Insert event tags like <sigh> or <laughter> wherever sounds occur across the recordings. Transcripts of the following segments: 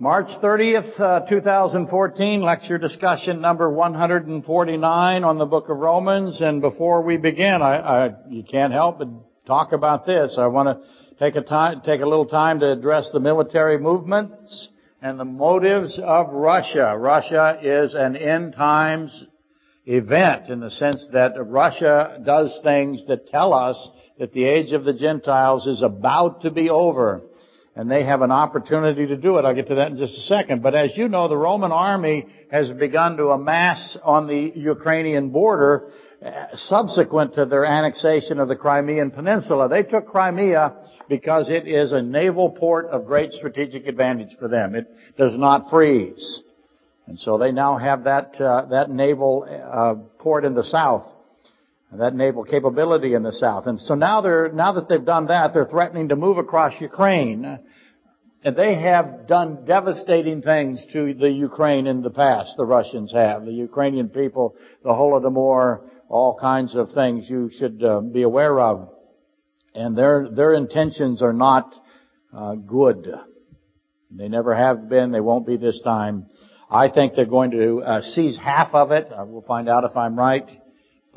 March 30th, uh, 2014, lecture discussion number 149 on the book of Romans. And before we begin, I, I, you can't help but talk about this. I want to take a time, take a little time to address the military movements and the motives of Russia. Russia is an end times event in the sense that Russia does things that tell us that the age of the Gentiles is about to be over. And they have an opportunity to do it. I'll get to that in just a second. But as you know, the Roman army has begun to amass on the Ukrainian border uh, subsequent to their annexation of the Crimean Peninsula. They took Crimea because it is a naval port of great strategic advantage for them. It does not freeze. And so they now have that, uh, that naval uh, port in the south that naval capability in the south. And so now they're, now that they've done that, they're threatening to move across Ukraine. And they have done devastating things to the Ukraine in the past, the Russians have. The Ukrainian people, the Holodomor, all kinds of things you should uh, be aware of. And their, their intentions are not uh, good. They never have been, they won't be this time. I think they're going to uh, seize half of it. we'll find out if I'm right.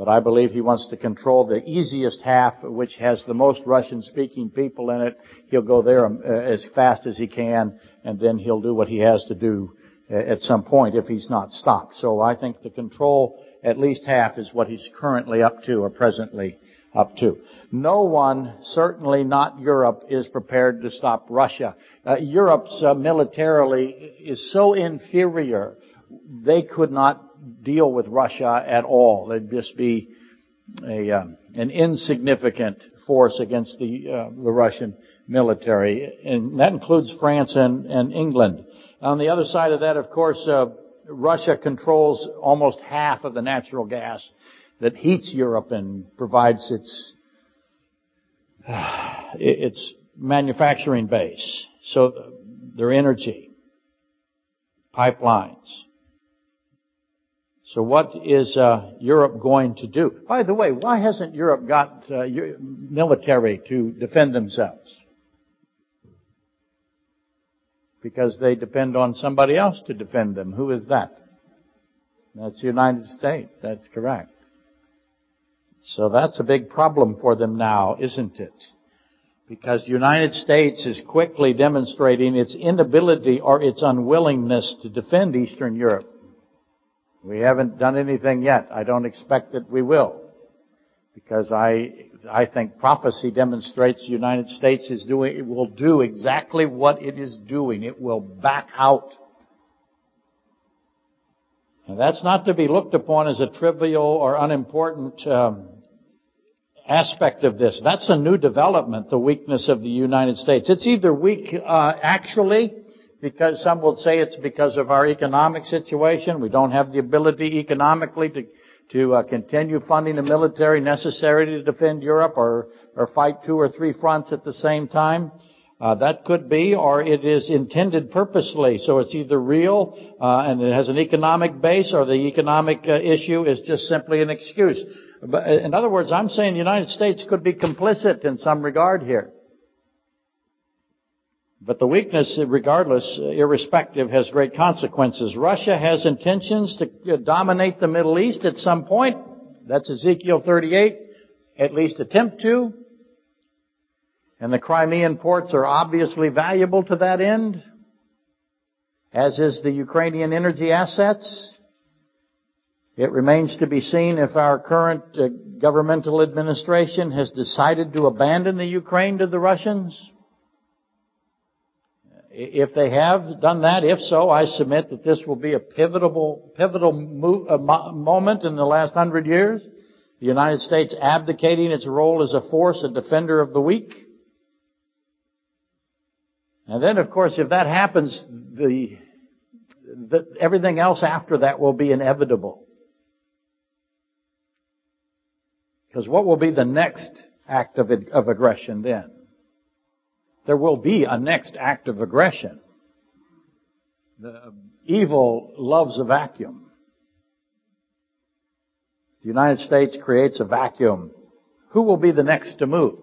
But I believe he wants to control the easiest half, which has the most Russian-speaking people in it. He'll go there um, uh, as fast as he can, and then he'll do what he has to do uh, at some point if he's not stopped. So I think the control, at least half, is what he's currently up to or presently up to. No one, certainly not Europe, is prepared to stop Russia. Uh, Europe's uh, militarily is so inferior, they could not deal with Russia at all. They'd just be a, um, an insignificant force against the, uh, the Russian military, and that includes France and, and England. On the other side of that, of course, uh, Russia controls almost half of the natural gas that heats Europe and provides its <sighs> its manufacturing base. So their energy, pipelines, so what is uh, Europe going to do? By the way, why hasn't Europe got uh, military to defend themselves? Because they depend on somebody else to defend them. Who is that? That's the United States. That's correct. So that's a big problem for them now, isn't it? Because the United States is quickly demonstrating its inability or its unwillingness to defend Eastern Europe. We haven't done anything yet. I don't expect that we will. Because I, I think prophecy demonstrates the United States is doing, it will do exactly what it is doing. It will back out. And that's not to be looked upon as a trivial or unimportant um, aspect of this. That's a new development, the weakness of the United States. It's either weak uh, actually, because some will say it's because of our economic situation. We don't have the ability economically to to uh, continue funding the military necessary to defend Europe or or fight two or three fronts at the same time. Uh, that could be, or it is intended purposely. So it's either real uh, and it has an economic base, or the economic uh, issue is just simply an excuse. But uh, in other words, I'm saying the United States could be complicit in some regard here. But the weakness, regardless, irrespective, has great consequences. Russia has intentions to dominate the Middle East at some point. That's Ezekiel 38. At least attempt to. And the Crimean ports are obviously valuable to that end, as is the Ukrainian energy assets. It remains to be seen if our current uh, governmental administration has decided to abandon the Ukraine to the Russians. If they have done that, if so, I submit that this will be a pivotal, pivotal move, uh, moment in the last hundred years. The United States abdicating its role as a force, a defender of the weak. And then, of course, if that happens, the, the everything else after that will be inevitable. Because what will be the next act of, of aggression then? There will be a next act of aggression. The evil loves a vacuum. The United States creates a vacuum. Who will be the next to move?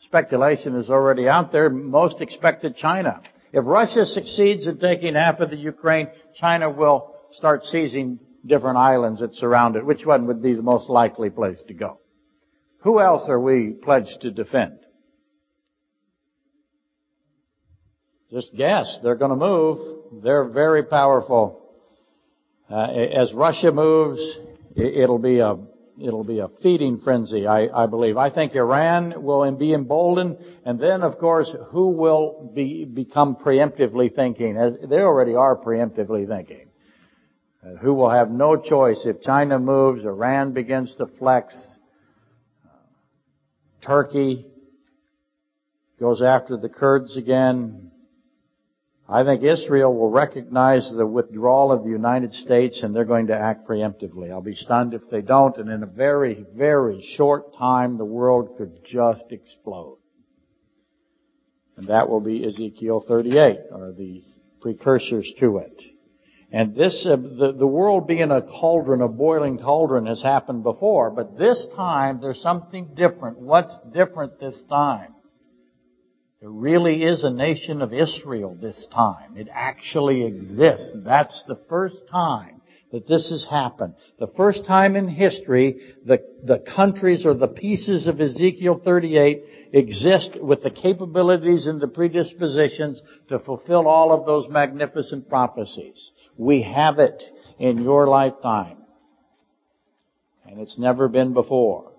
Speculation is already out there. Most expected China. If Russia succeeds in taking half of the Ukraine, China will start seizing different islands that surround it. Which one would be the most likely place to go? Who else are we pledged to defend? Just guess. They're going to move. They're very powerful. Uh, as Russia moves, it'll be a it'll be a feeding frenzy, I, I, believe. I think Iran will be emboldened, and then, of course, who will be become preemptively thinking? As they already are preemptively thinking. Uh, who will have no choice if China moves, Iran begins to flex, Turkey goes after the Kurds again. I think Israel will recognize the withdrawal of the United States and they're going to act preemptively. I'll be stunned if they don't and in a very, very short time the world could just explode. And that will be Ezekiel 38 or the precursors to it. And this, uh, the, the world being a cauldron, a boiling cauldron has happened before, but this time there's something different. What's different this time? There really is a nation of Israel this time. It actually exists. That's the first time that this has happened. The first time in history, the, the countries or the pieces of Ezekiel 38 exist with the capabilities and the predispositions to fulfill all of those magnificent prophecies. We have it in your lifetime. And it's never been before.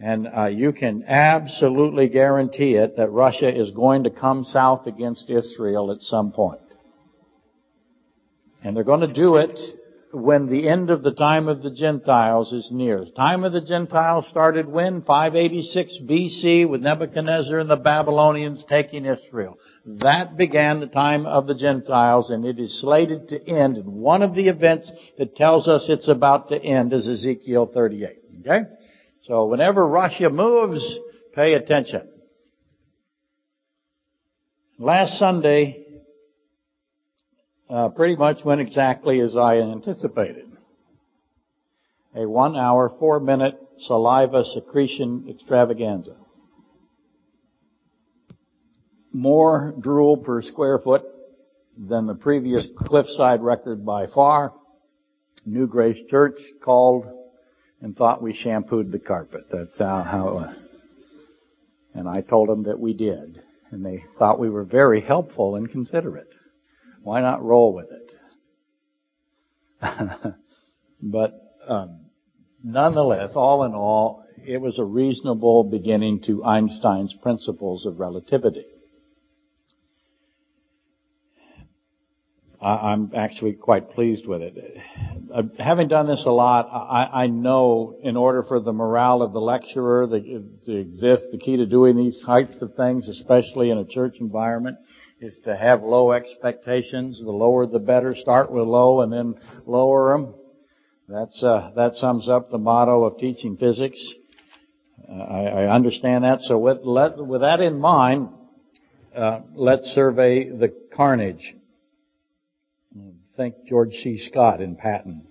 And uh, you can absolutely guarantee it that Russia is going to come south against Israel at some point. And they're going to do it when the end of the time of the Gentiles is near. The time of the Gentiles started when? 586 BC with Nebuchadnezzar and the Babylonians taking Israel. That began the time of the Gentiles and it is slated to end. And one of the events that tells us it's about to end is Ezekiel 38. Okay? So whenever Russia moves, pay attention. Last Sunday, uh, pretty much went exactly as I anticipated. A one hour, four minute saliva secretion extravaganza. More drool per square foot than the previous cliffside record by far. New Grace Church called and thought we shampooed the carpet. That's how, how and I told them that we did. And they thought we were very helpful and considerate. Why not roll with it? <laughs> but um, nonetheless, all in all, it was a reasonable beginning to Einstein's principles of relativity. I'm actually quite pleased with it. Uh, having done this a lot, I, I, know in order for the morale of the lecturer to exist, the key to doing these types of things, especially in a church environment, is to have low expectations. The lower the better. Start with low and then lower them. That's uh, that sums up the motto of teaching physics. Uh, I, I, understand that. So with, let, with that in mind, uh, let's survey the carnage think George C. Scott in Patton.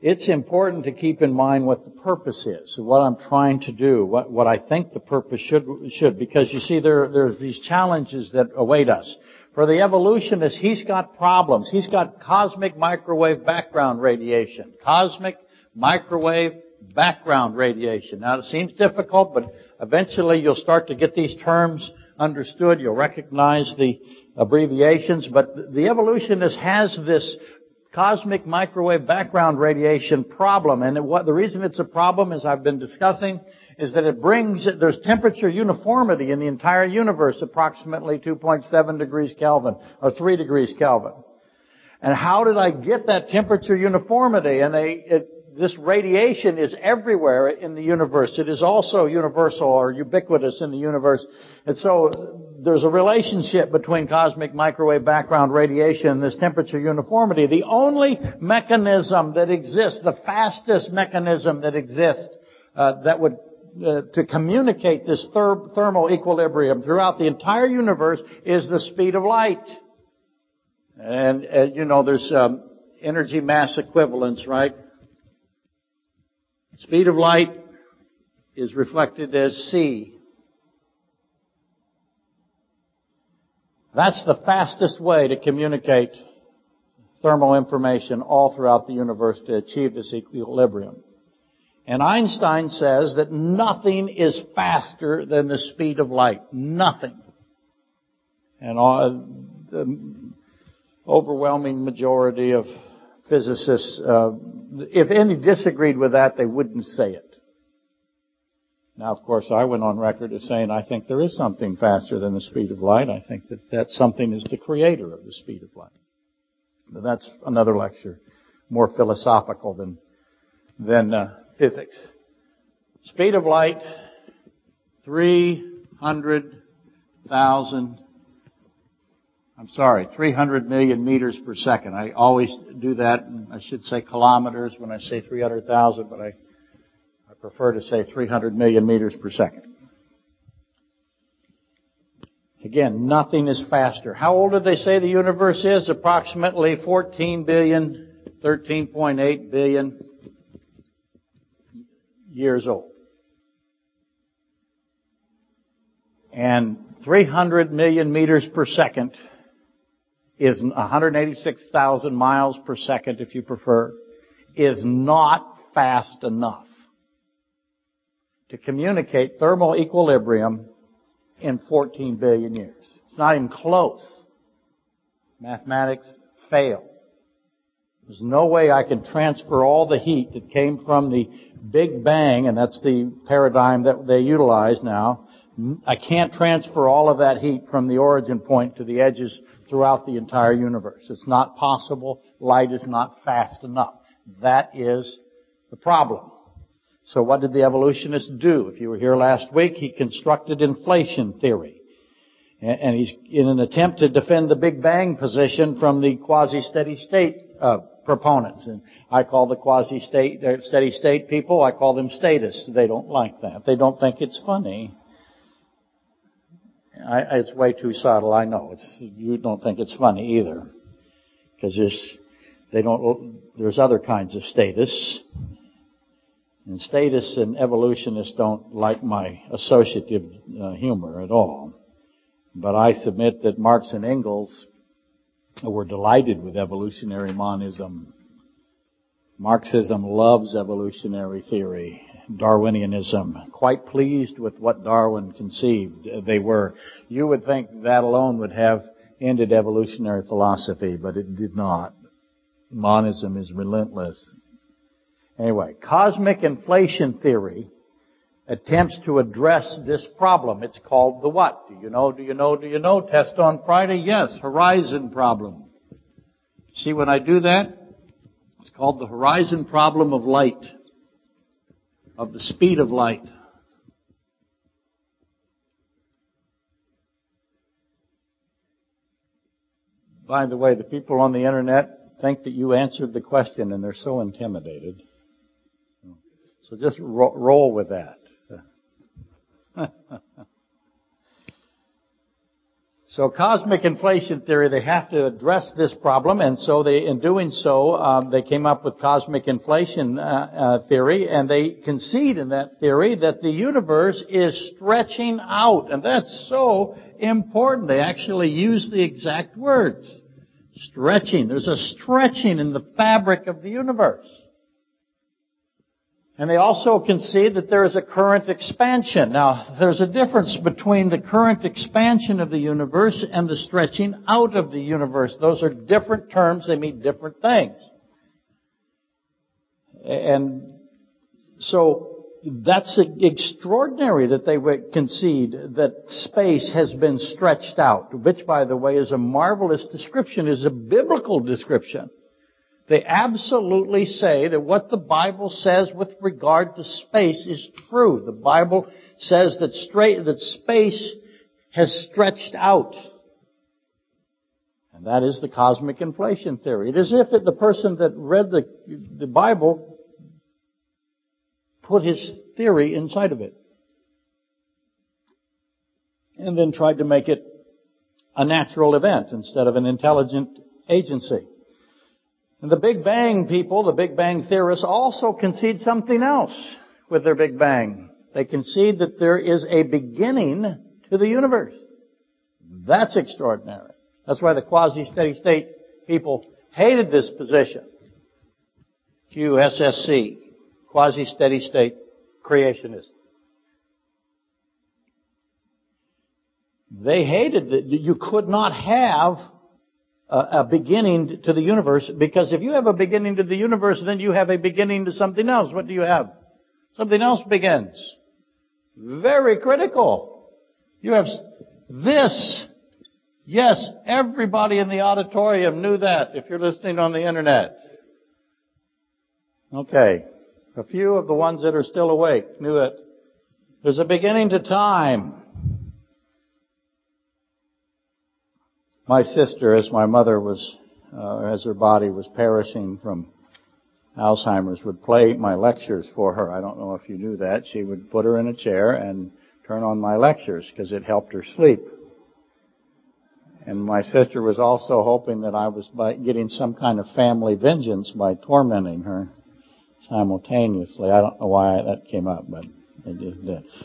It's important to keep in mind what the purpose is, what I'm trying to do, what, what I think the purpose should, should, because you see there, there's these challenges that await us. For the evolutionist, he's got problems. He's got cosmic microwave background radiation. Cosmic microwave background radiation. Now it seems difficult, but eventually you'll start to get these terms understood. You'll recognize the abbreviations, but the evolutionist has this cosmic microwave background radiation problem. And what, the reason it's a problem, as I've been discussing, is that it brings, there's temperature uniformity in the entire universe, approximately 2.7 degrees Kelvin, or 3 degrees Kelvin. And how did I get that temperature uniformity? And they, it, this radiation is everywhere in the universe. It is also universal or ubiquitous in the universe. And so there's a relationship between cosmic microwave background radiation and this temperature uniformity. The only mechanism that exists, the fastest mechanism that exists, uh, that would uh, to communicate this ther- thermal equilibrium throughout the entire universe is the speed of light. And uh, you know, there's um, energy mass equivalence, right? Speed of light is reflected as c. That's the fastest way to communicate thermal information all throughout the universe to achieve this equilibrium. And Einstein says that nothing is faster than the speed of light. Nothing. And all, the overwhelming majority of physicists, uh, if any disagreed with that, they wouldn't say it. Now, of course, I went on record as saying I think there is something faster than the speed of light. I think that that something is the creator of the speed of light. But that's another lecture, more philosophical than than uh, physics. Speed of light, three hundred thousand. I'm sorry, 300 million meters per second. I always do that. I should say kilometers when I say 300,000, but I prefer to say 300 million meters per second. Again, nothing is faster. How old did they say the universe is? Approximately 14 billion, 13.8 billion years old. And 300 million meters per second is 186,000 miles per second if you prefer, is not fast enough to communicate thermal equilibrium in 14 billion years. It's not even close. Mathematics fail. There's no way I can transfer all the heat that came from the Big Bang, and that's the paradigm that they utilize now. I can't transfer all of that heat from the origin point to the edges throughout the entire universe. It's not possible. Light is not fast enough. That is the problem. So what did the evolutionist do? If you were here last week, he constructed inflation theory. And he's in an attempt to defend the Big Bang position from the quasi-steady state uh, proponents. And I call the quasi-state, uh, steady state people, I call them statists. They don't like that. They don't think it's funny. I, it's way too subtle, I know. It's, you don't think it's funny either. Because there's, they don't, there's other kinds of statists, And statists and evolutionists don't like my associative uh, humor at all. But I submit that Marx and Engels were delighted with evolutionary monism. Marxism loves evolutionary theory, Darwinianism, quite pleased with what Darwin conceived they were. You would think that alone would have ended evolutionary philosophy, but it did not. Monism is relentless. Anyway, cosmic inflation theory attempts to address this problem. It's called the what? Do you know, do you know, do you know? Test on Friday? Yes, horizon problem. See when I do that? Called the horizon problem of light, of the speed of light. By the way, the people on the internet think that you answered the question and they're so intimidated. So just ro- roll with that. <laughs> so cosmic inflation theory, they have to address this problem, and so they, in doing so, um, they came up with cosmic inflation uh, uh, theory, and they concede in that theory that the universe is stretching out, and that's so important. They actually use the exact words. Stretching. There's a stretching in the fabric of the universe. And they also concede that there is a current expansion. Now, there's a difference between the current expansion of the universe and the stretching out of the universe. Those are different terms. They mean different things. And so that's extraordinary that they would concede that space has been stretched out, which by the way is a marvelous description, is a biblical description. They absolutely say that what the Bible says with regard to space is true. The Bible says that straight, that space has stretched out. And that is the cosmic inflation theory. It is if it, the person that read the, the Bible put his theory inside of it. And then tried to make it a natural event instead of an intelligent agency. And the Big Bang people, the Big Bang theorists also concede something else with their Big Bang. They concede that there is a beginning to the universe. That's extraordinary. That's why the quasi-steady state people hated this position. QSSC, quasi-steady state creationism. They hated that you could not have a, beginning to the universe because if you have a beginning to the universe, then you have a beginning to something else. What do you have? Something else begins. Very critical. You have this. Yes, everybody in the auditorium knew that if you're listening on the internet. Okay. A few of the ones that are still awake knew it. There's a beginning to time. My sister, as my mother was, uh, as her body was perishing from Alzheimer's, would play my lectures for her. I don't know if you knew that. She would put her in a chair and turn on my lectures because it helped her sleep. And my sister was also hoping that I was getting some kind of family vengeance by tormenting her simultaneously. I don't know why that came up, but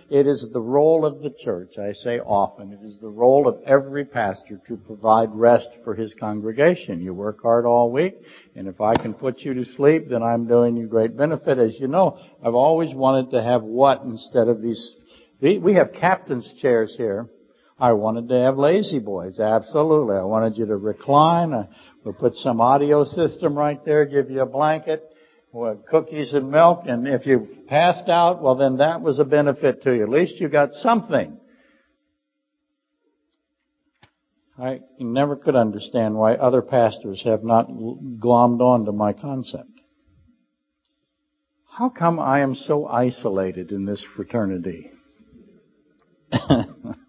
it is the role of the church, I say often, it is the role of every pastor to provide rest for his congregation. You work hard all week, and if I can put you to sleep, then I'm doing you great benefit. As you know, I've always wanted to have what instead of these, we have captain's chairs here. I wanted to have La-Z-Boys, absolutely. I wanted you to recline. Uh, we'll put some audio system right there, give you a blanket, with cookies and milk, and if you passed out, well then that was a benefit to you. At least you got something. I never could understand why other pastors have not glommed on to my concept. How come I am so isolated in this fraternity? <laughs>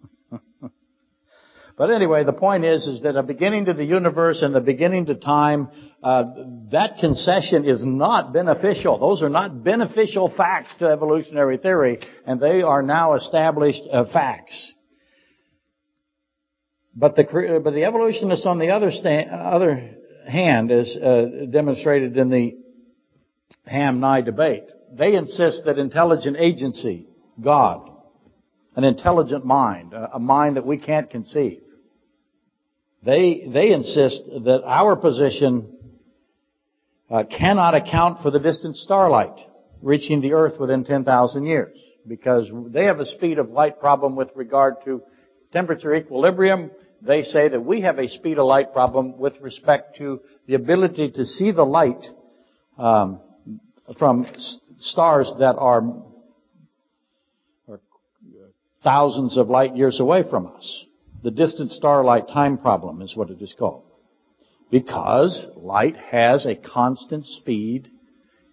But anyway, the point is, is that a beginning to the universe and the beginning to time, uh, that concession is not beneficial. Those are not beneficial facts to evolutionary theory, and they are now established uh, facts. But the but the evolutionists, on the other stand, other hand, as uh, demonstrated in the Ham-Nye debate, they insist that intelligent agency, God, an intelligent mind, a mind that we can't conceive, they, they insist that our position uh, cannot account for the distant starlight reaching the earth within 10,000 years because they have a speed of light problem with regard to temperature equilibrium. They say that we have a speed of light problem with respect to the ability to see the light um, from stars that are, are thousands of light years away from us. The distant starlight time problem is what it is called. Because light has a constant speed,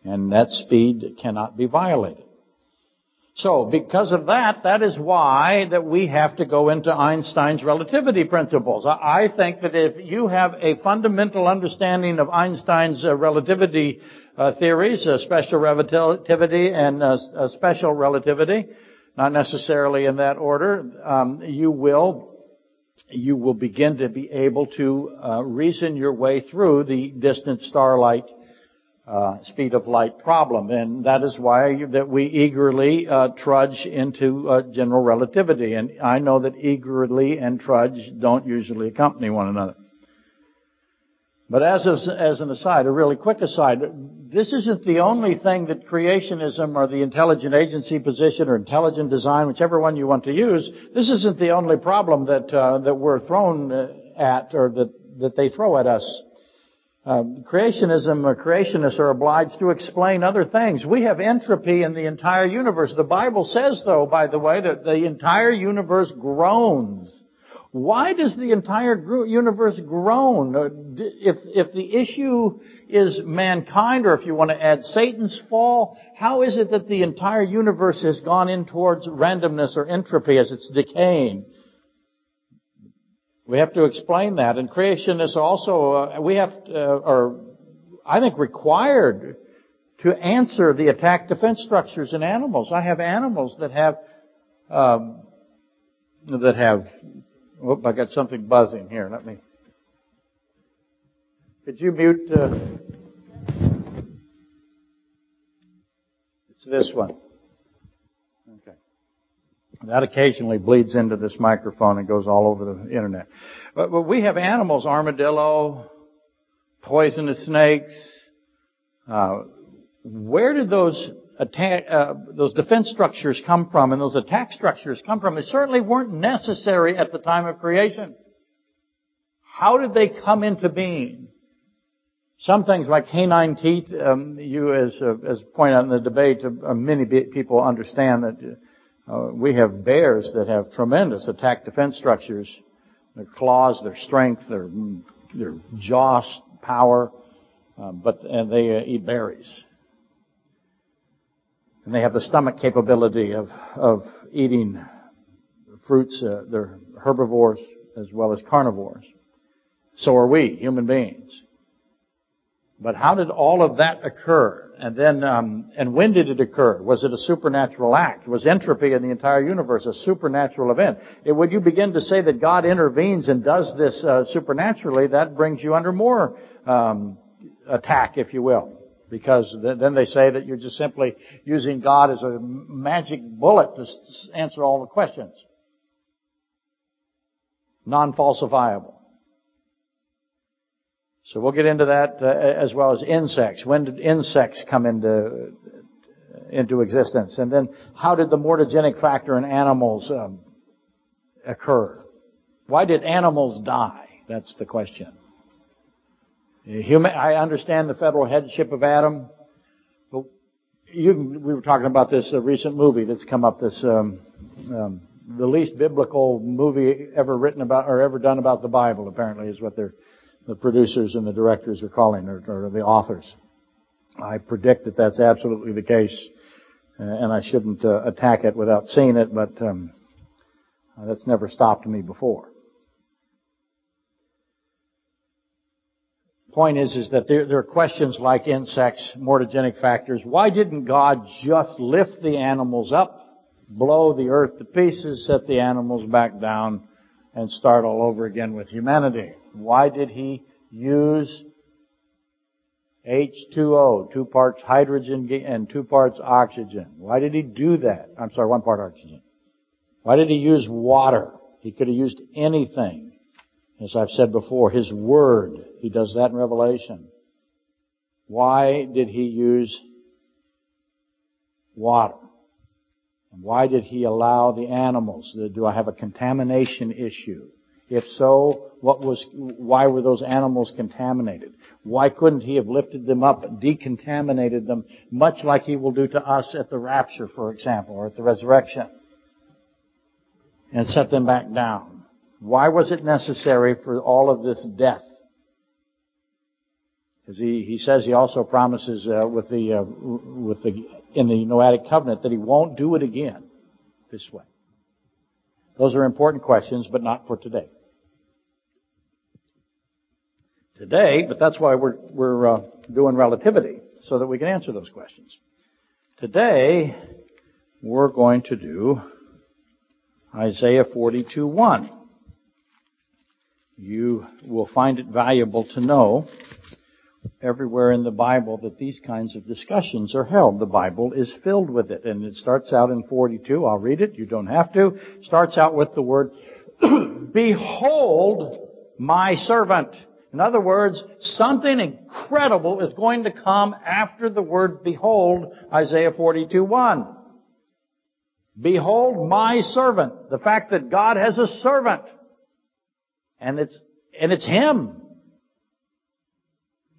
and that speed cannot be violated. So, because of that, that is why that we have to go into Einstein's relativity principles. I think that if you have a fundamental understanding of Einstein's uh, relativity uh, theories, uh, special relativity and special relativity, not necessarily in that order, um, you will you will begin to be able to uh, reason your way through the distant starlight uh, speed of light problem, and that is why that we eagerly uh, trudge into uh, general relativity. And I know that eagerly and trudge don't usually accompany one another. But as, a, as an aside, a really quick aside, this isn't the only thing that creationism or the intelligent agency position or intelligent design, whichever one you want to use, this isn't the only problem that uh, that we're thrown uh, at or that that they throw at us. Uh, creationism or creationists are obliged to explain other things. We have entropy in the entire universe. The Bible says, though, by the way, that the entire universe groans why does the entire universe groan? Uh, if, if the issue is mankind, or if you want to add Satan's fall, how is it that the entire universe has gone in towards randomness or entropy as it's decaying? We have to explain that. And creationists also, uh, we have, uh, are, I think, required to answer the attack defense structures in animals. I have animals that have, um, that have Whoop, I got something buzzing here. Let me. Could you mute? Uh, it's this one. Okay. That occasionally bleeds into this microphone and goes all over the internet. But, but we have animals, armadillo, poisonous snakes. Uh, where did those attack, uh, those defense structures come from and those attack structures come from? They certainly weren't necessary at the time of creation. How did they come into being? Some things like canine teeth, um, you as uh, as pointed out in the debate, uh, many people understand that uh, we have bears that have tremendous attack defense structures, their claws, their strength, their their jaw power, uh, but and they uh, eat berries, and they have the stomach capability of of eating fruits. Uh, they're herbivores as well as carnivores. So are we, human beings. But how did all of that occur? And then, um, and when did it occur? Was it a supernatural act? Was entropy in the entire universe a supernatural event? And when you begin to say that God intervenes and does this uh, supernaturally, that brings you under more um, attack, if you will, because th- then they say that you're just simply using God as a magic bullet to answer all the questions, non-falsifiable. So we'll get into that uh, as well as insects. When did insects come into into existence? And then how did the mutagenic factor in animals um, occur? Why did animals die? That's the question. Human, I understand the federal headship of Adam, but you, we were talking about this uh, recent movie that's come up. This um, um, the least biblical movie ever written about or ever done about the Bible. Apparently, is what the producers and the directors are calling it, or the authors. I predict that that's absolutely the case, uh, and I shouldn't uh, attack it without seeing it, but um, that's never stopped me before. Point is, is that there, there are questions like insects, mutagenic factors. Why didn't God just lift the animals up, blow the earth to pieces, set the animals back down, and start all over again with humanity? Why did he use H2O, two parts hydrogen and two parts oxygen? Why did he do that? I'm sorry, one part oxygen. Why did he use water? He could have used anything. As I've said before, his word, he does that in Revelation. Why did he use water? And why did he allow the animals? Do I have a contamination issue? If so, what was, why were those animals contaminated? Why couldn't he have lifted them up decontaminated them, much like he will do to us at the rapture, for example, or at the resurrection, and set them back down? Why was it necessary for all of this death? Because he, he says he also promises uh, with the uh, with the in the Noahic covenant that he won't do it again this way. Those are important questions, but not for today today, but that's why we're, we're uh, doing relativity, so that we can answer those questions. Today, we're going to do Isaiah 42 1. You will find it valuable to know everywhere in the Bible that these kinds of discussions are held. The Bible is filled with it. And it starts out in 42. I'll read it. You don't have to. Starts out with the word, <clears throat> Behold my servant. In other words, something incredible is going to come after the word behold, Isaiah 42, 1. Behold my servant. The fact that God has a servant. And it's, and it's Him.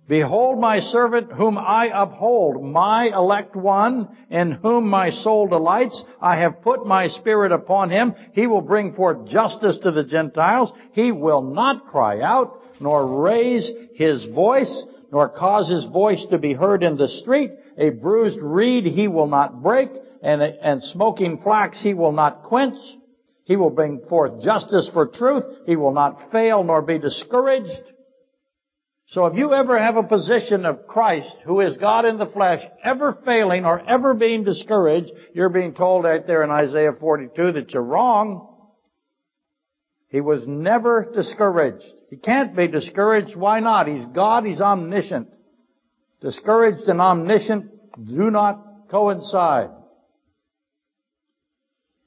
Behold my servant whom I uphold, my elect one in whom my soul delights. I have put my spirit upon him. He will bring forth justice to the Gentiles. He will not cry out nor raise his voice, nor cause his voice to be heard in the street. A bruised reed he will not break, and, and smoking flax he will not quench. He will bring forth justice for truth. He will not fail nor be discouraged. So if you ever have a position of Christ, who is God in the flesh, ever failing or ever being discouraged, you're being told right there in Isaiah 42 that you're wrong. He was never discouraged. He can't be discouraged. Why not? He's God. He's omniscient. Discouraged and omniscient do not coincide.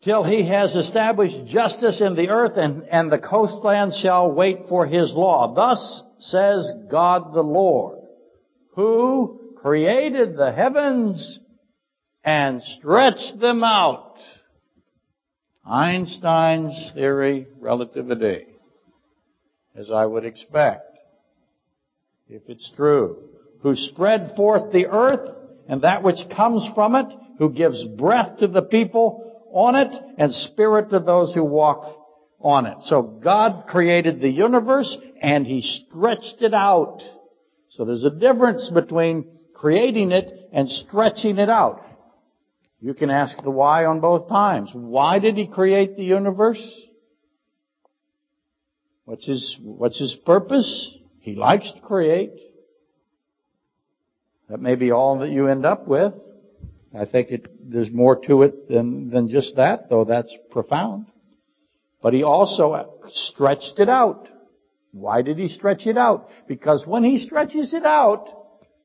Till he has established justice in the earth and, and the coastland shall wait for his law. Thus says God the Lord, who created the heavens and stretched them out. Einstein's theory, relativity, as I would expect, if it's true, who spread forth the earth and that which comes from it, who gives breath to the people on it and spirit to those who walk on it. So God created the universe and He stretched it out. So there's a difference between creating it and stretching it out. You can ask the why on both times. Why did He create the universe? What's His, what's His purpose? He likes to create. That may be all that you end up with. I think it, there's more to it than, than just that, though that's profound. But he also stretched it out. Why did he stretch it out? Because when he stretches it out,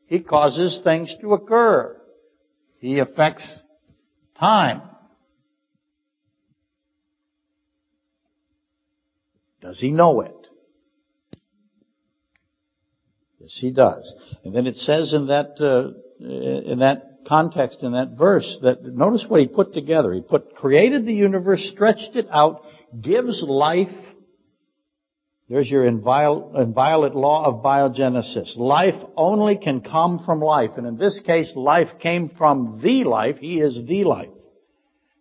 he causes things to occur. He affects time. Does he know it? Yes, he does. And then it says in that uh, in that context in that verse that notice what he put together. He put created the universe, stretched it out, gives life. There's your inviolate law of biogenesis. Life only can come from life. And in this case, life came from the life. He is the life.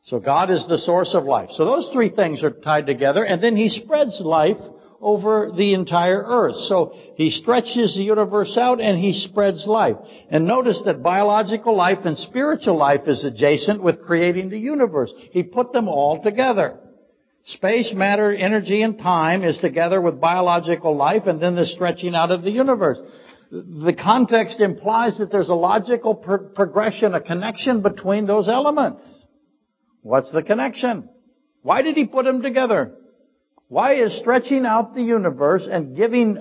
So God is the source of life. So those three things are tied together. And then He spreads life over the entire earth. So he stretches the universe out and he spreads life. And notice that biological life and spiritual life is adjacent with creating the universe. He put them all together. Space, matter, energy, and time is together with biological life and then the stretching out of the universe. The context implies that there's a logical pro- progression, a connection between those elements. What's the connection? Why did he put them together? Why is stretching out the universe and giving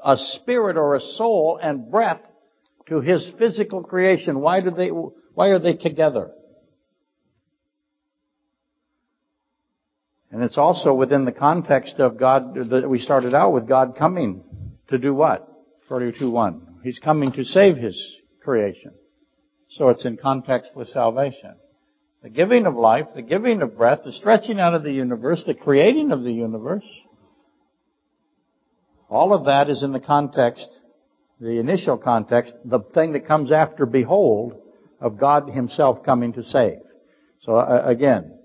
a spirit or a soul and breath to his physical creation? Why do they, why are they together? And it's also within the context of God that we started out with God coming to do what? 42.1. He's coming to save his creation. So it's in context with salvation the giving of life, the giving of breath, the stretching out of the universe, the creating of the universe. All of that is in the context, the initial context, the thing that comes after behold of God himself coming to save. So uh, again,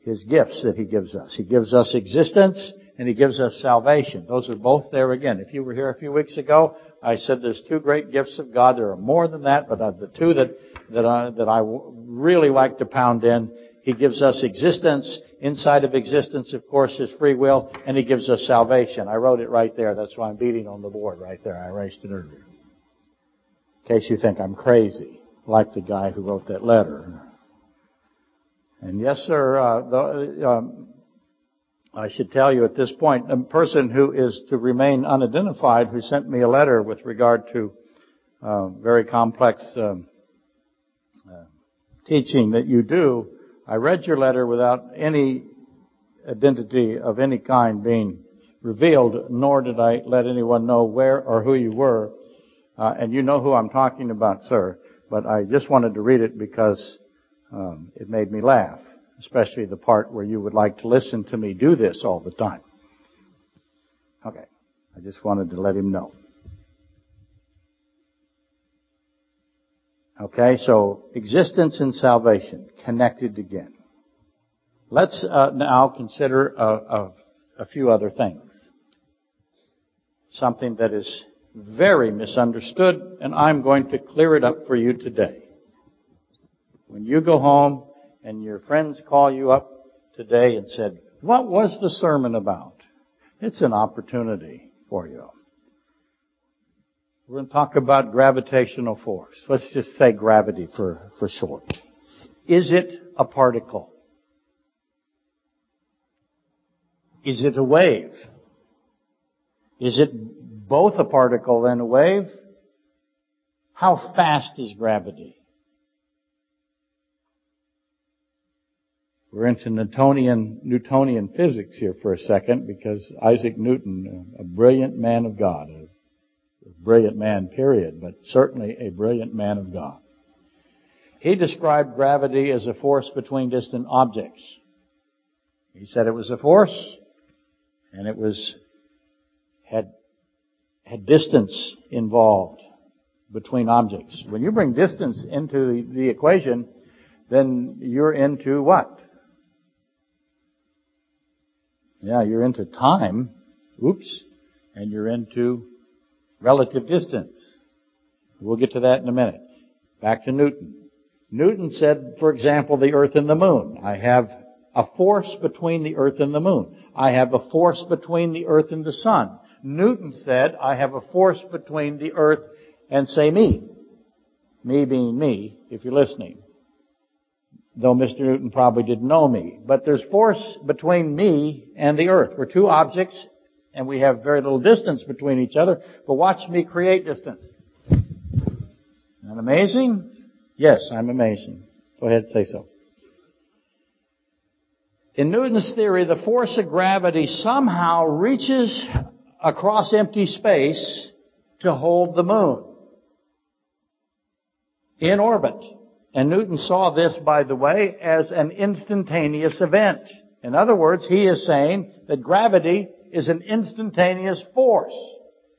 his gifts that he gives us. He gives us existence and he gives us salvation. Those are both there again. If you were here a few weeks ago, I said there's two great gifts of God. There are more than that, but the two that that I, that I really like to pound in. He gives us existence. Inside of existence, of course, is free will, and He gives us salvation. I wrote it right there. That's why I'm beating on the board right there. I erased it earlier. In case you think I'm crazy, like the guy who wrote that letter. And yes, sir, uh, the, um, I should tell you at this point, a person who is to remain unidentified who sent me a letter with regard to uh, very complex um, teaching that you do, I read your letter without any identity of any kind being revealed, nor did I let anyone know where or who you were. Uh, and you know who I'm talking about, sir. But I just wanted to read it because um, it made me laugh, especially the part where you would like to listen to me do this all the time. Okay, I just wanted to let him know. Okay, so existence and salvation connected again. Let's uh, now consider a, a, a few other things. Something that is very misunderstood, and I'm going to clear it up for you today. When you go home and your friends call you up today and said, what was the sermon about? It's an opportunity for you. We're going to talk about gravitational force. Let's just say gravity for, for short. Is it a particle? Is it a wave? Is it both a particle and a wave? How fast is gravity? We're into Newtonian, Newtonian physics here for a second because Isaac Newton, a brilliant man of God, a brilliant man period, but certainly a brilliant man of God. He described gravity as a force between distant objects. He said it was a force and it was, had, had distance involved between objects. When you bring distance into the, the equation, then you're into what? Yeah, you're into time. Oops. And you're into relative distance. We'll get to that in a minute. Back to Newton. Newton said, for example, the earth and the moon. I have a force between the earth and the moon. I have a force between the earth and the sun. Newton said, I have a force between the earth and say me. Me being me, if you're listening. Though Mr. Newton probably didn't know me. But there's force between me and the earth. We're two objects and we have very little distance between each other, but watch me create distance. Isn't amazing? Yes, I'm amazing. Go ahead say so. In Newton's theory, the force of gravity somehow reaches across empty space to hold the moon in orbit. And Newton saw this, by the way, as an instantaneous event. In other words, he is saying that gravity is an instantaneous force.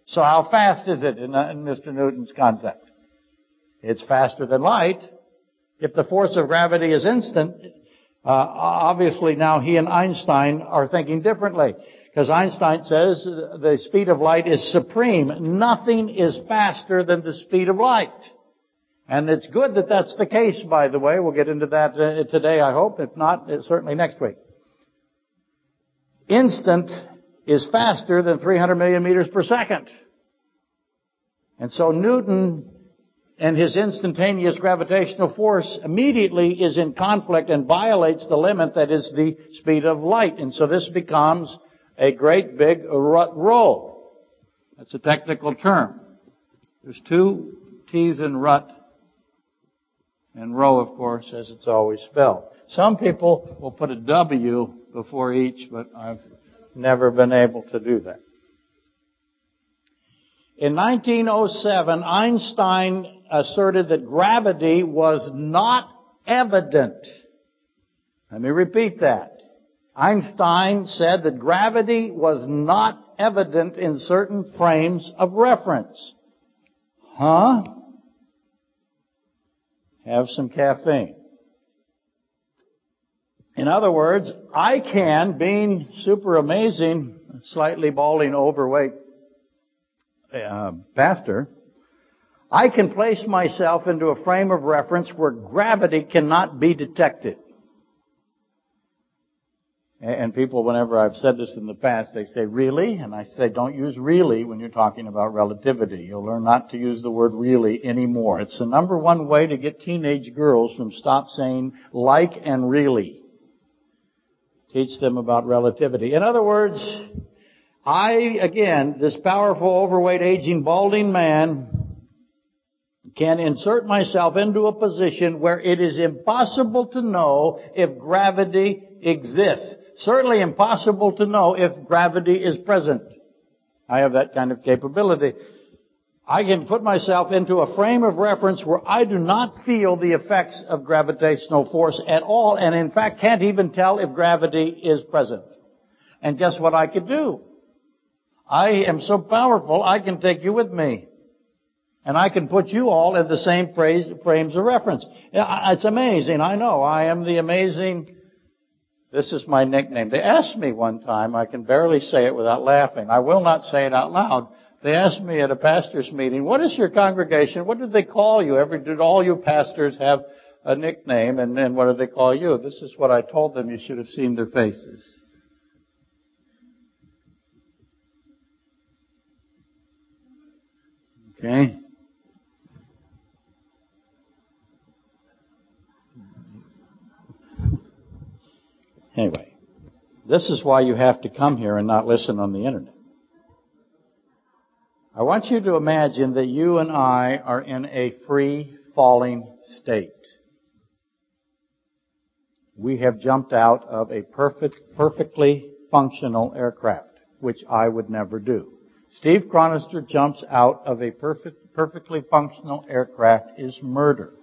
So how fast is it in, uh, in Mr. Newton's concept? It's faster than light. If the force of gravity is instant, uh, obviously now he and Einstein are thinking differently. Because Einstein says the speed of light is supreme. Nothing is faster than the speed of light. And it's good that that's the case, by the way. We'll get into that uh, today, I hope. If not, certainly next week. Instant is faster than 300 million meters per second. And so Newton and his instantaneous gravitational force immediately is in conflict and violates the limit that is the speed of light. And so this becomes a great big rut roll. That's a technical term. There's two T's in rut and row, of course, as it's always spelled. Some people will put a W before each, but I've never been able to do that. In 1907, Einstein asserted that gravity was not evident. Let me repeat that. Einstein said that gravity was not evident in certain frames of reference. Huh? Have some caffeine. In other words, I can, being super amazing, slightly balding, overweight uh, pastor, I can place myself into a frame of reference where gravity cannot be detected. And people, whenever I've said this in the past, they say, really? And I say, don't use really when you're talking about relativity. You'll learn not to use the word really anymore. It's the number one way to get teenage girls from stop saying like and really. Teach them about relativity. In other words, I, again, this powerful, overweight, aging, balding man, can insert myself into a position where it is impossible to know if gravity exists. Certainly impossible to know if gravity is present. I have that kind of capability. I can put myself into a frame of reference where I do not feel the effects of gravitational force at all, and in fact can't even tell if gravity is present. And guess what I could do? I am so powerful, I can take you with me. And I can put you all in the same phrase, frames of reference. It's amazing, I know. I am the amazing, this is my nickname. They asked me one time, I can barely say it without laughing. I will not say it out loud. They asked me at a pastor's meeting, what is your congregation? What did they call you? Every, did all you pastors have a nickname? And then what did they call you? This is what I told them. You should have seen their faces. Okay? Anyway, this is why you have to come here and not listen on the internet. I want you to imagine that you and I are in a free falling state. we have jumped out of a perfect, perfectly functional aircraft, which I would never do. Steve Chronister jumps out of a perfect, perfectly functional aircraft is murder.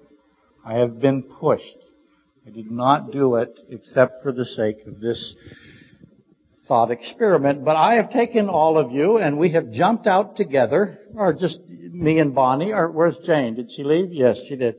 I have been pushed. I did not do it except for the sake of this thought experiment, but I have taken all of you and we have jumped out together, or just me and Bonnie, or where's Jane? Did she leave? Yes, she did.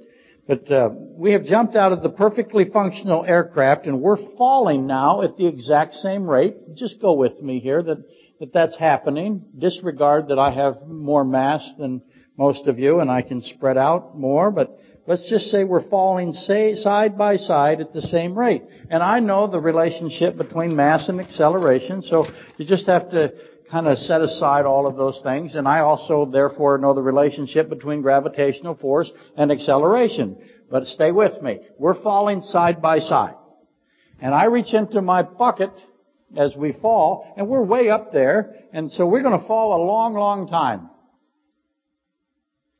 But uh, we have jumped out of the perfectly functional aircraft and we're falling now at the exact same rate. Just go with me here that, that that's happening. Disregard that I have more mass than most of you and I can spread out more, but Let's just say we're falling side by side at the same rate. And I know the relationship between mass and acceleration, so you just have to kind of set aside all of those things. And I also, therefore, know the relationship between gravitational force and acceleration. But stay with me. We're falling side by side. And I reach into my bucket as we fall, and we're way up there, and so we're going to fall a long, long time.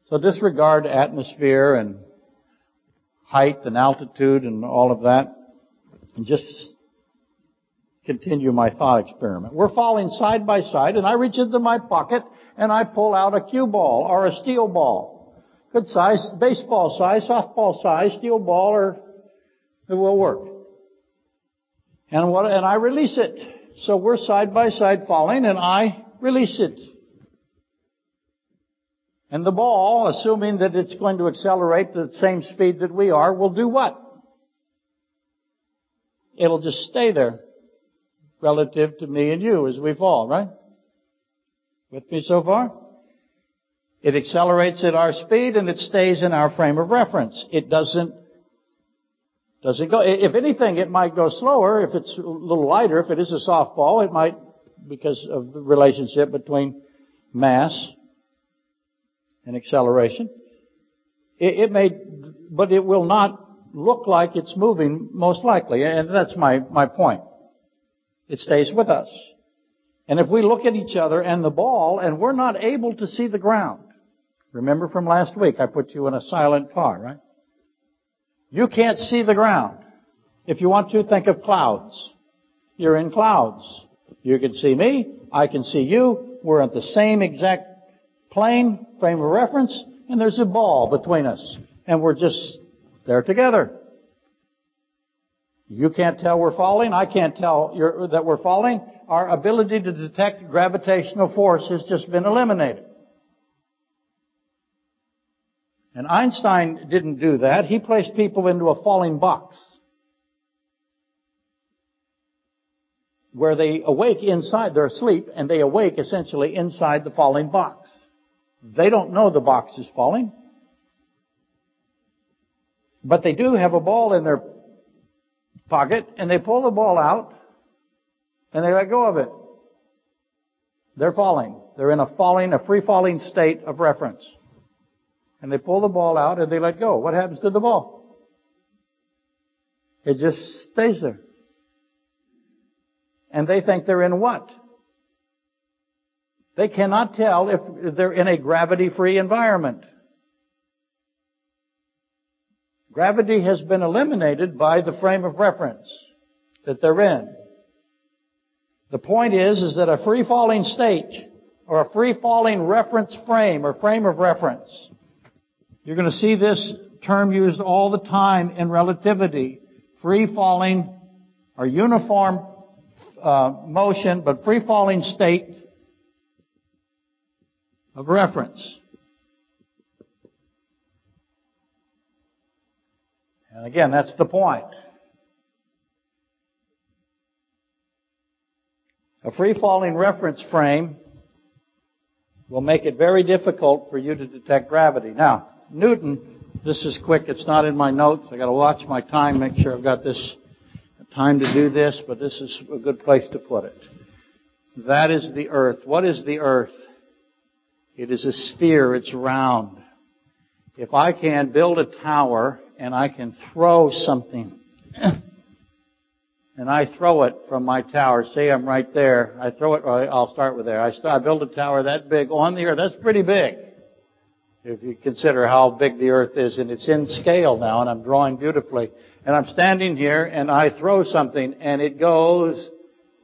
So disregard atmosphere and height and altitude and all of that, and just continue my thought experiment. We're falling side by side, and I reach into my pocket and I pull out a cue ball or a steel ball. Good size, baseball size, softball size, steel ball, or it will work. And what, and I release it. So we're side by side falling, and I release it. And the ball, assuming that it's going to accelerate the same speed that we are, will do what? It'll just stay there relative to me and you as we fall, right? With me so far? It accelerates at our speed and it stays in our frame of reference. It doesn't, doesn't go, if anything, it might go slower if it's a little lighter. If it is a softball, it might, because of the relationship between mass and acceleration. It, it may, but it will not look like it's moving most likely, and that's my, my point. It stays with us. And if we look at each other and the ball and we're not able to see the ground, remember from last week I put you in a silent car, right? You can't see the ground. If you want to, think of clouds. You're in clouds. You can see me, I can see you, we're at the same exact plane, frame of reference, and there's a ball between us. And we're just there together. You can't tell we're falling. I can't tell that we're falling. Our ability to detect gravitational force has just been eliminated. And Einstein didn't do that. He placed people into a falling box. Where they awake inside, they're asleep, and they awake essentially inside the falling box. They don't know the box is falling. But they do have a ball in their pocket and they pull the ball out and they let go of it. They're falling. They're in a falling, a free falling state of reference. And they pull the ball out and they let go. What happens to the ball? It just stays there. And they think they're in what? They cannot tell if they're in a gravity-free environment. Gravity has been eliminated by the frame of reference that they're in. The point is, is that a free-falling state or a free-falling reference frame or frame of reference, you're going to see this term used all the time in relativity. Free-falling or uniform uh, motion, but free-falling state of reference. And again, that's the point. A free-falling reference frame will make it very difficult for you to detect gravity. Now, Newton, this is quick, it's not in my notes. I gotta watch my time, make sure I've got this time to do this, but this is a good place to put it. That is the earth. What is the earth? It is a sphere, it's round. If I can build a tower and I can throw something, <coughs> and I throw it from my tower, say I'm right there, I throw it, I'll start with there. I, I build a tower that big on the earth, that's pretty big. If you consider how big the earth is and it's in scale now and I'm drawing beautifully. And I'm standing here and I throw something and it goes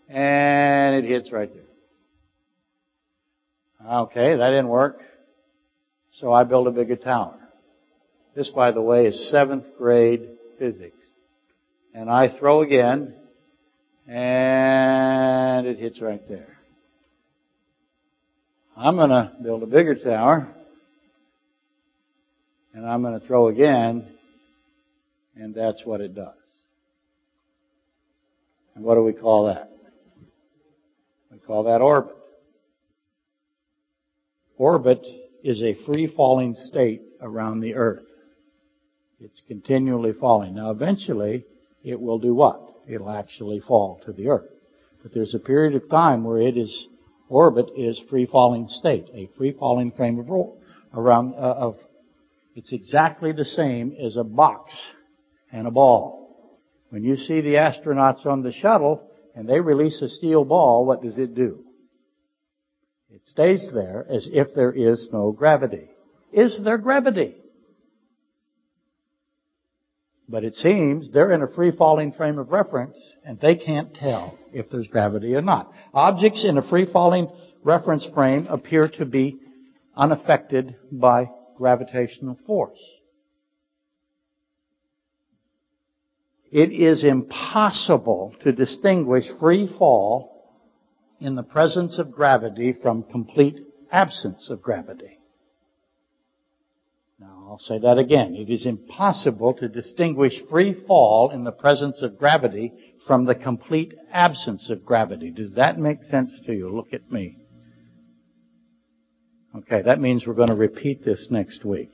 and it hits right there. Okay, that didn't work. So I build a bigger tower. This, by the way, is seventh grade physics. And I throw again and it hits right there. I'm gonna build a bigger tower and I'm going to throw again, and that's what it does. And what do we call that? We call that orbit. Orbit is a free falling state around the earth. It's continually falling. Now eventually, it will do what? It'll actually fall to the earth. But there's a period of time where it is, orbit is free falling state, a free falling frame of, around, uh, of it's exactly the same as a box and a ball. When you see the astronauts on the shuttle and they release a steel ball, what does it do? It stays there as if there is no gravity. Is there gravity? But it seems they're in a free falling frame of reference and they can't tell if there's gravity or not. Objects in a free falling reference frame appear to be unaffected by gravitational force. It is impossible to distinguish free fall in the presence of gravity from complete absence of gravity. Now, I'll say that again. It is impossible to distinguish free fall in the presence of gravity from the complete absence of gravity. Does that make sense to you? Look at me. Okay, that means we're going to repeat this next week.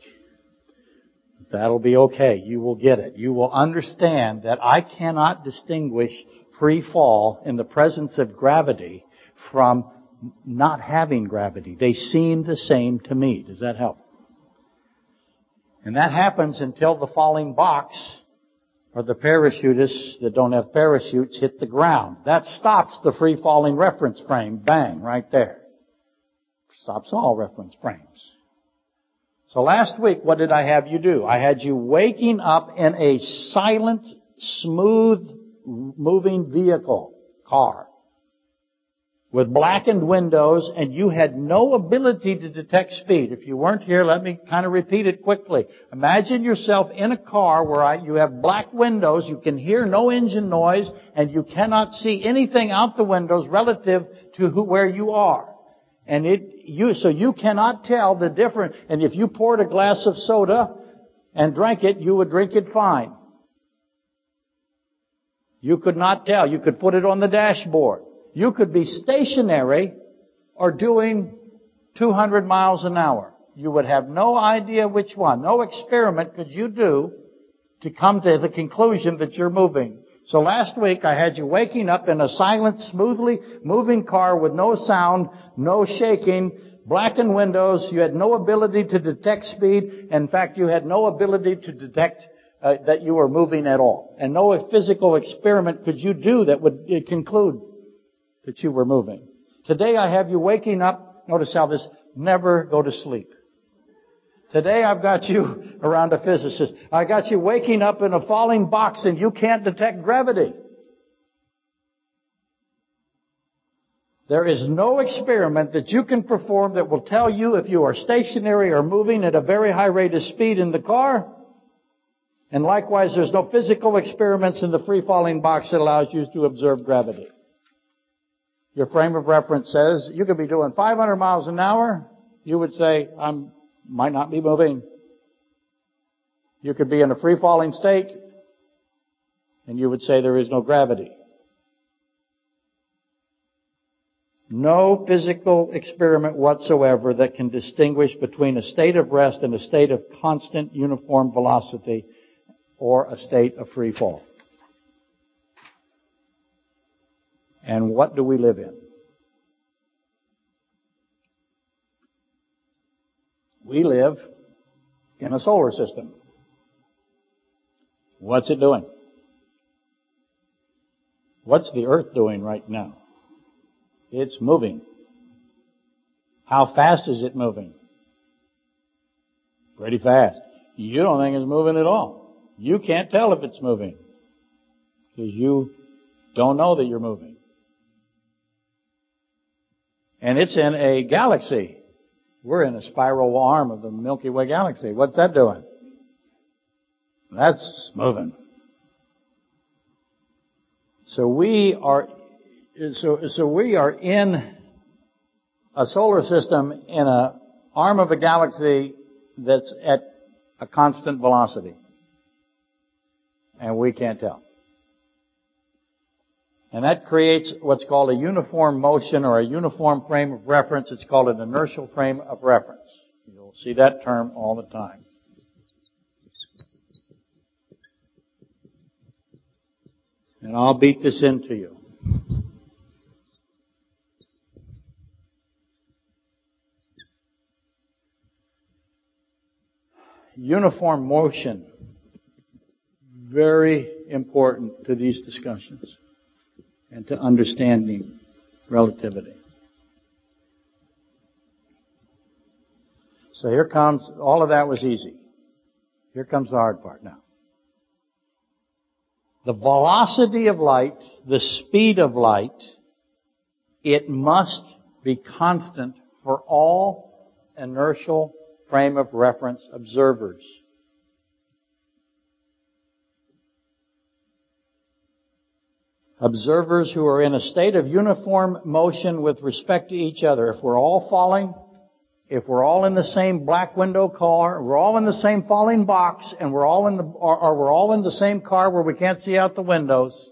That'll be okay. You will get it. You will understand that I cannot distinguish free fall in the presence of gravity from not having gravity. They seem the same to me. Does that help? And that happens until the falling box or the parachutists that don't have parachutes hit the ground. That stops the free falling reference frame. Bang, right there. Stops all reference frames. So last week, what did I have you do? I had you waking up in a silent, smooth, moving vehicle, car, with blackened windows, and you had no ability to detect speed. If you weren't here, let me kind of repeat it quickly. Imagine yourself in a car where I, you have black windows, you can hear no engine noise, and you cannot see anything out the windows relative to who, where you are. And it, you, so you cannot tell the difference. And if you poured a glass of soda and drank it, you would drink it fine. You could not tell. You could put it on the dashboard. You could be stationary or doing 200 miles an hour. You would have no idea which one. No experiment could you do to come to the conclusion that you're moving. So last week I had you waking up in a silent, smoothly moving car with no sound, no shaking, blackened windows. You had no ability to detect speed. In fact, you had no ability to detect uh, that you were moving at all. And no physical experiment could you do that would uh, conclude that you were moving. Today I have you waking up. Notice how this never go to sleep. Today I've got you <laughs> around a physicist. I got you waking up in a falling box and you can't detect gravity. There is no experiment that you can perform that will tell you if you are stationary or moving at a very high rate of speed in the car. And likewise, there's no physical experiments in the free falling box that allows you to observe gravity. Your frame of reference says you could be doing 500 miles an hour. You would say, I'm might not be moving. You could be in a free falling state and you would say there is no gravity. No physical experiment whatsoever that can distinguish between a state of rest and a state of constant uniform velocity or a state of free fall. And what do we live in? We live in a solar system. What's it doing? What's the earth doing right now? It's moving. How fast is it moving? pretty fast. You don't think it's moving at all. You can't tell if it's moving. Because you don't know that you're moving. And it's in a galaxy. We're in a spiral arm of the Milky Way galaxy. What's that doing? That's moving. So we are, so, so we are in a solar system in an arm of a galaxy that's at a constant velocity. And we can't tell. And that creates what's called a uniform motion or a uniform frame of reference. It's called an inertial frame of reference. You'll see that term all the time. And I'll beat this into you. Uniform motion. Very important to these discussions and to understanding relativity. So here comes, all of that was easy. Here comes the hard part now. The velocity of light, the speed of light, it must be constant for all inertial frame of reference observers. Observers who are in a state of uniform motion with respect to each other. If we're all falling, if we're all in the same black window car, we're all in the same falling box, and we're all in the, or, or we're all in the same car where we can't see out the windows,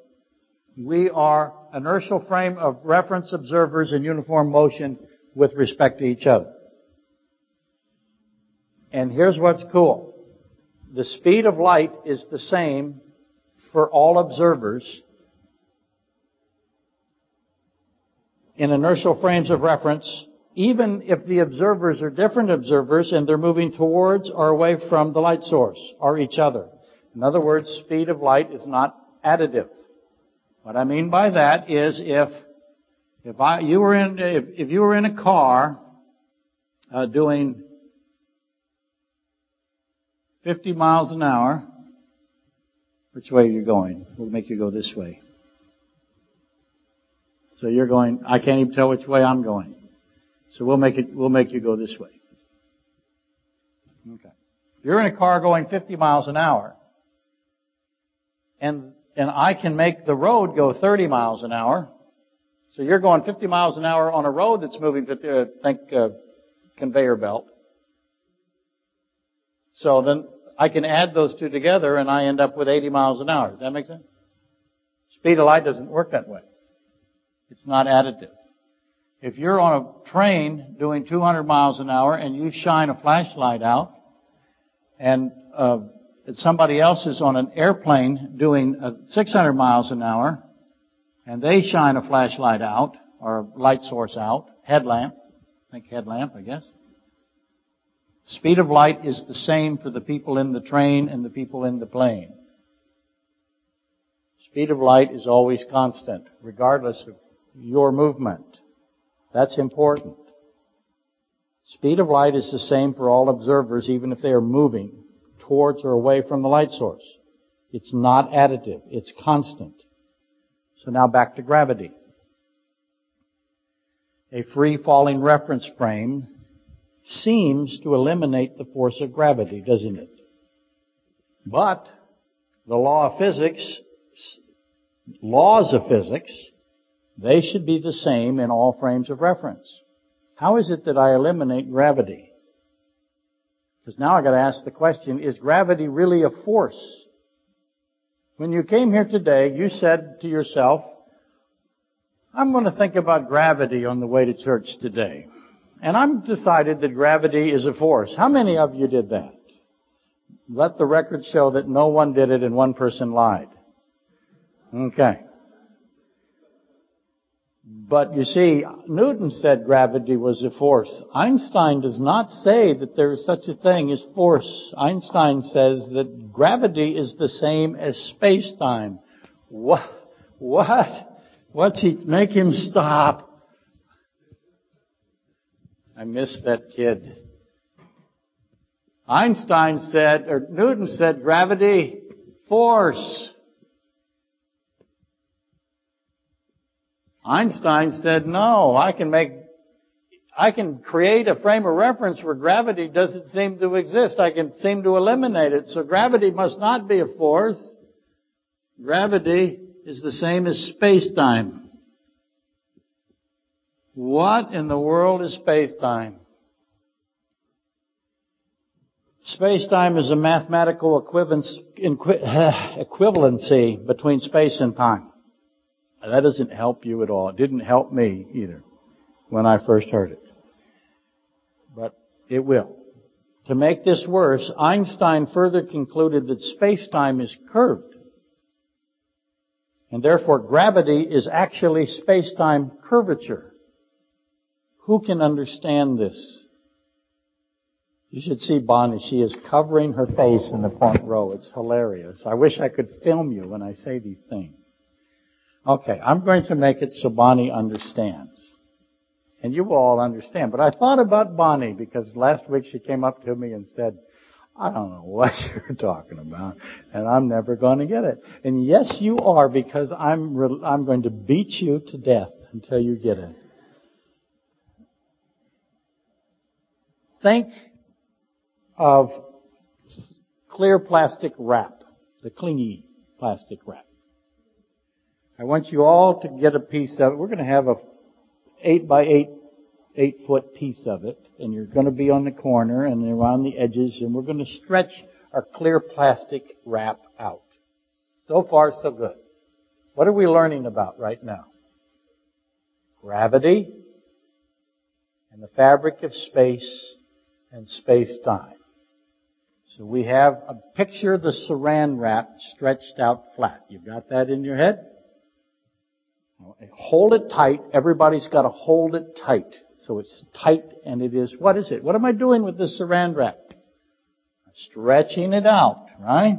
we are inertial frame of reference observers in uniform motion with respect to each other. And here's what's cool. The speed of light is the same for all observers in inertial frames of reference even if the observers are different observers and they're moving towards or away from the light source or each other. In other words, speed of light is not additive. What I mean by that is if if I you were in if, if you were in a car uh, doing 50 miles an hour, which way are you going? We'll make you go this way. So you're going. I can't even tell which way I'm going. So we'll make it, we'll make you go this way. Okay. You're in a car going 50 miles an hour, and, and I can make the road go 30 miles an hour. So you're going 50 miles an hour on a road that's moving 50, uh, think, uh, conveyor belt. So then I can add those two together and I end up with 80 miles an hour. Does that make sense? Speed of light doesn't work that way. It's not additive. If you're on a train doing 200 miles an hour and you shine a flashlight out, and uh, somebody else is on an airplane doing uh, 600 miles an hour, and they shine a flashlight out or a light source out, headlamp, I think headlamp, I guess. Speed of light is the same for the people in the train and the people in the plane. Speed of light is always constant, regardless of your movement. That's important. Speed of light is the same for all observers, even if they are moving towards or away from the light source. It's not additive. It's constant. So now back to gravity. A free falling reference frame seems to eliminate the force of gravity, doesn't it? But the law of physics, laws of physics, they should be the same in all frames of reference. How is it that I eliminate gravity? Because now I gotta ask the question, is gravity really a force? When you came here today, you said to yourself, I'm going to think about gravity on the way to church today. And I'm decided that gravity is a force. How many of you did that? Let the record show that no one did it and one person lied. Okay. But you see, Newton said gravity was a force. Einstein does not say that there is such a thing as force. Einstein says that gravity is the same as space-time. What? What? What's he, make him stop. I miss that kid. Einstein said, or Newton said, gravity, force. Einstein said, no, I can make, I can create a frame of reference where gravity doesn't seem to exist. I can seem to eliminate it. So gravity must not be a force. Gravity is the same as space-time. What in the world is space-time? Space-time is a mathematical <laughs> equivalency between space and time. That doesn't help you at all. It didn't help me either when I first heard it. But it will. To make this worse, Einstein further concluded that space-time is curved. And therefore gravity is actually space-time curvature. Who can understand this? You should see Bonnie. She is covering her face in the front row. It's hilarious. I wish I could film you when I say these things. Okay, I'm going to make it so Bonnie understands. And you will all understand. But I thought about Bonnie because last week she came up to me and said, I don't know what <laughs> you're talking about, and I'm never going to get it. And yes, you are because I'm, re- I'm going to beat you to death until you get it. Think of clear plastic wrap, the clingy plastic wrap. I want you all to get a piece of it. We're going to have a eight by eight, eight foot piece of it, and you're going to be on the corner and around the edges, and we're going to stretch our clear plastic wrap out. So far, so good. What are we learning about right now? Gravity and the fabric of space and space-time. So we have a picture of the saran wrap stretched out flat. You've got that in your head? Hold it tight. Everybody's got to hold it tight. So it's tight and it is, what is it? What am I doing with this saran wrap? Stretching it out, right?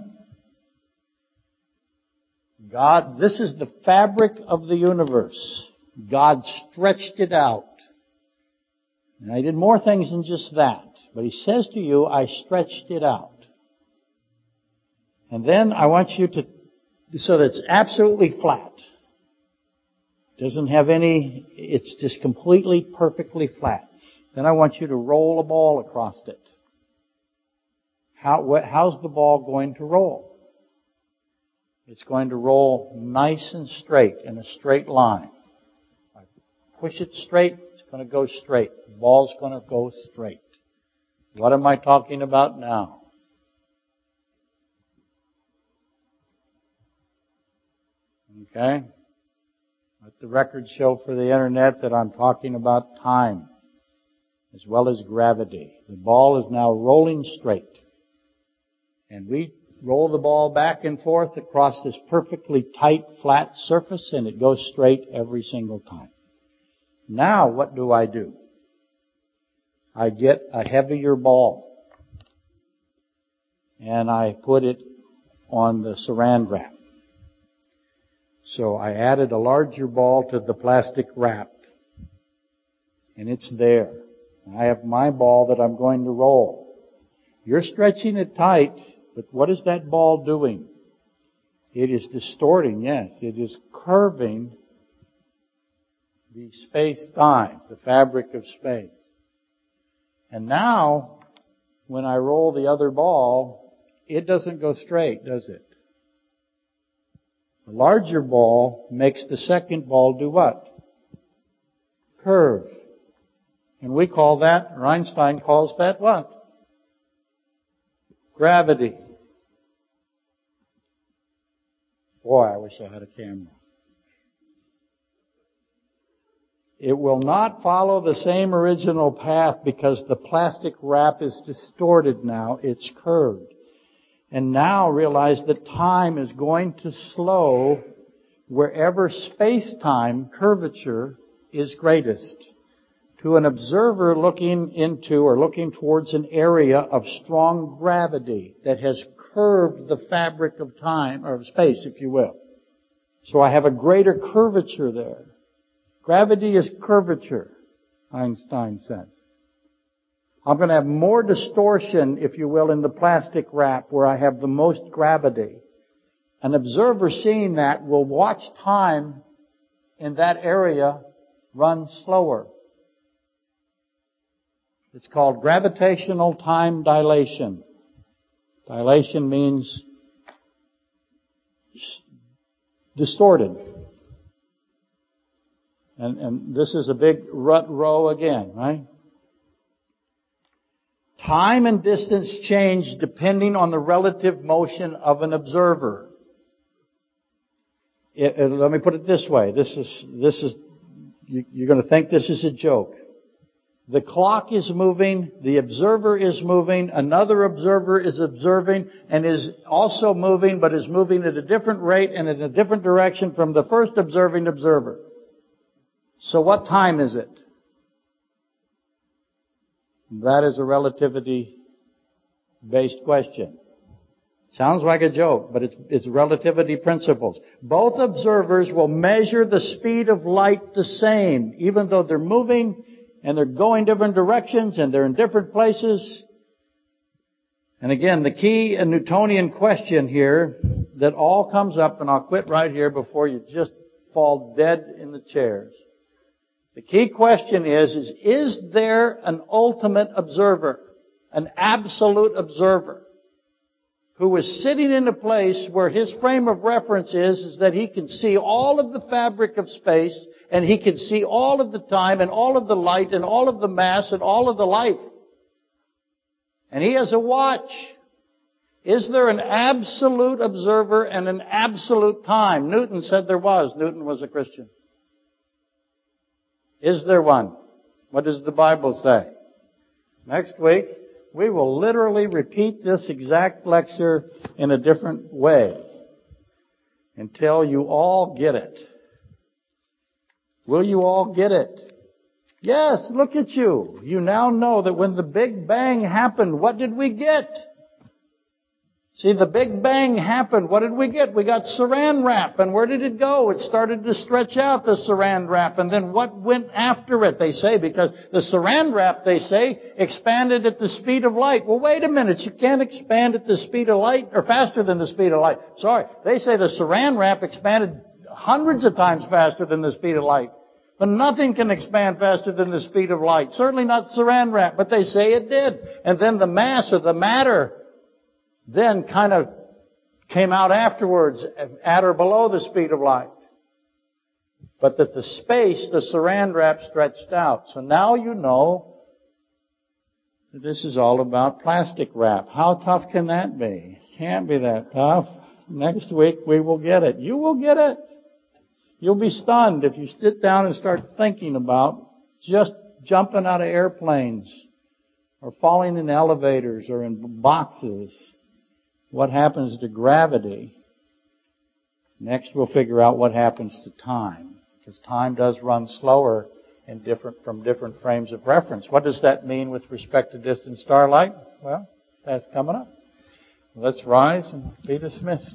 God, this is the fabric of the universe. God stretched it out. And I did more things than just that. But he says to you, I stretched it out. And then I want you to, so that it's absolutely flat. Doesn't have any, it's just completely perfectly flat. Then I want you to roll a ball across it. How, what, how's the ball going to roll? It's going to roll nice and straight in a straight line. I push it straight, it's going to go straight. The ball's going to go straight. What am I talking about now? Okay? Let the record show for the internet that I'm talking about time as well as gravity. The ball is now rolling straight. And we roll the ball back and forth across this perfectly tight, flat surface and it goes straight every single time. Now what do I do? I get a heavier ball and I put it on the saran wrap. So I added a larger ball to the plastic wrap. And it's there. I have my ball that I'm going to roll. You're stretching it tight, but what is that ball doing? It is distorting, yes. It is curving the space-time, the fabric of space. And now, when I roll the other ball, it doesn't go straight, does it? The larger ball makes the second ball do what? Curve. And we call that, or Einstein calls that what? Gravity. Boy, I wish I had a camera. It will not follow the same original path because the plastic wrap is distorted now. It's curved and now realize that time is going to slow wherever space-time curvature is greatest. To an observer looking into or looking towards an area of strong gravity that has curved the fabric of time, or of space, if you will. So I have a greater curvature there. Gravity is curvature, Einstein says. I'm going to have more distortion, if you will, in the plastic wrap where I have the most gravity. An observer seeing that will watch time in that area run slower. It's called gravitational time dilation. Dilation means distorted. And, and this is a big rut row again, right? Time and distance change depending on the relative motion of an observer. It, it, uh, let me put it this way. This is, this is, you, you're going to think this is a joke. The clock is moving, the observer is moving, another observer is observing and is also moving, but is moving at a different rate and in a different direction from the first observing observer. So what time is it? That is a relativity based question. Sounds like a joke, but it's, it's relativity principles. Both observers will measure the speed of light the same, even though they're moving and they're going different directions and they're in different places. And again, the key and Newtonian question here that all comes up, and I'll quit right here before you just fall dead in the chairs. The key question is, is, is there an ultimate observer? An absolute observer? who is sitting in a place where his frame of reference is, is that he can see all of the fabric of space, and he can see all of the time, and all of the light, and all of the mass, and all of the life. And he has a watch. Is there an absolute observer and an absolute time? Newton said there was. Newton was a Christian. Is there one? What does the Bible say? Next week, we will literally repeat this exact lecture in a different way until you all get it. Will you all get it? Yes, look at you. You now know that when the Big Bang happened, what did we get? See, the Big Bang happened. What did we get? We got saran wrap. And where did it go? It started to stretch out the saran wrap. And then what went after it, they say? Because the saran wrap, they say, expanded at the speed of light. Well, wait a minute. You can't expand at the speed of light, or faster than the speed of light. Sorry. They say the saran wrap expanded hundreds of times faster than the speed of light. But nothing can expand faster than the speed of light. Certainly not saran wrap, but they say it did. And then the mass of the matter then kind of came out afterwards at or below the speed of light. But that the space, the saran wrap stretched out. So now you know that this is all about plastic wrap. How tough can that be? Can't be that tough. Next week we will get it. You will get it. You'll be stunned if you sit down and start thinking about just jumping out of airplanes or falling in elevators or in boxes what happens to gravity. Next we'll figure out what happens to time. Because time does run slower in different, from different frames of reference. What does that mean with respect to distant starlight? Well, that's coming up. Let's rise and be dismissed.